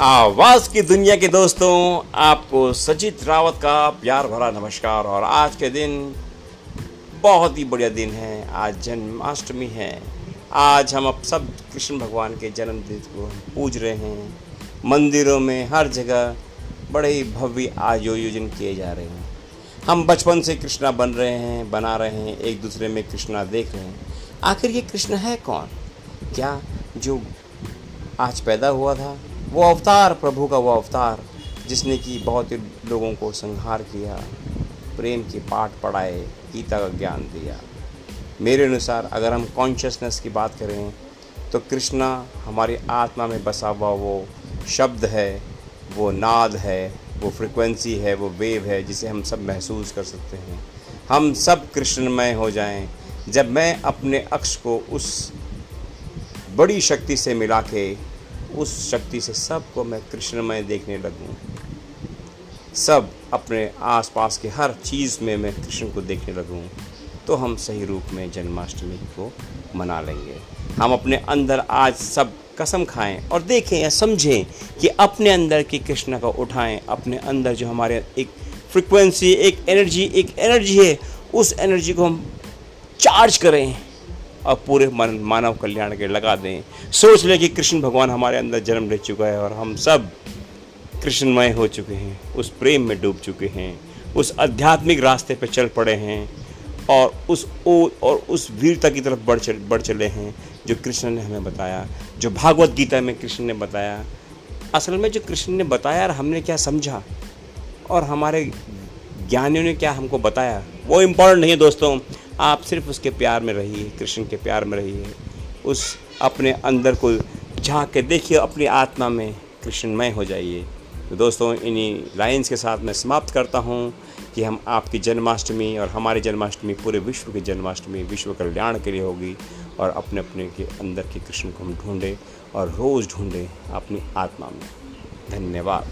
आवाज़ की दुनिया के दोस्तों, आपको सचित रावत का प्यार भरा नमस्कार और आज के दिन बहुत ही बढ़िया दिन है। आज जन्माष्टमी है। आज हम अब सब कृष्ण भगवान के जन्मदिन को पूज रहे हैं। मंदिरों में हर जगह बड़े ही भव्य आयोजन किए जा रहे हैं। हम बचपन से कृष्णा बन रहे हैं, बना रहे हैं, एक दूसरे में कृष्णा देख रहे हैं। आखिर ये कृष्ण है कौन? क्या जो आज पैदा हुआ था वो अवतार, प्रभु का वो अवतार, जिसने कि बहुत ही लोगों को संहार किया, प्रेम के पाठ पढ़ाए, गीता का ज्ञान दिया। मेरे अनुसार अगर हम कॉन्शियसनेस की बात करें तो कृष्णा हमारी आत्मा में बसा हुआ वो शब्द है, वो नाद है, वो फ्रिक्वेंसी है, वो वेव है, जिसे हम सब महसूस कर सकते हैं। हम सब कृष्णमय हो जाएँ, जब मैं अपने अक्ष को उस बड़ी शक्ति से मिला के उस शक्ति से सबको मैं कृष्णमय देखने लगूँ। सब अपने आसपास के हर चीज़ में मैं कृष्ण को देखने लगूँ। तो हम सही रूप में जन्माष्टमी को मना लेंगे। हम अपने अंदर आज सब कसम खाएँ और देखें या समझें कि अपने अंदर की कृष्ण को उठाएँ। अपने अंदर जो हमारे एक फ्रिक्वेंसी एक एनर्जी एक एनर्जी है, उस एनर्जी को हम चार्ज करें। और पूरे मन, मानव कल्याण के लगा दें। सोच लें कि कृष्ण भगवान हमारे अंदर जन्म ले चुका है और हम सब कृष्णमय हो चुके हैं, उस प्रेम में डूब चुके हैं, उस आध्यात्मिक रास्ते पर चल पड़े हैं और उस ओ, और उस वीरता की तरफ़ बढ़ चल, बढ़ चले हैं, जो कृष्ण ने हमें बताया, जो भागवत गीता में कृष्ण ने बताया। असल में जो कृष्ण ने बताया और हमने क्या समझा और हमारे ज्ञानियों ने क्या हमको बताया, वो इम्पोर्टेंट नहीं है दोस्तों। आप सिर्फ़ उसके प्यार में रहिए, कृष्ण के प्यार में रहिए। उस अपने अंदर को झाँक के देखिए, अपनी आत्मा में कृष्णमय हो जाइए। तो दोस्तों, इन्हीं लाइन्स के साथ मैं समाप्त करता हूँ कि हम आपकी जन्माष्टमी और हमारी जन्माष्टमी पूरे विश्व की जन्माष्टमी, विश्व कल्याण के लिए होगी और अपने अपने के अंदर के कृष्ण को हम ढूंढें और रोज़ ढूंढें अपनी आत्मा में। धन्यवाद।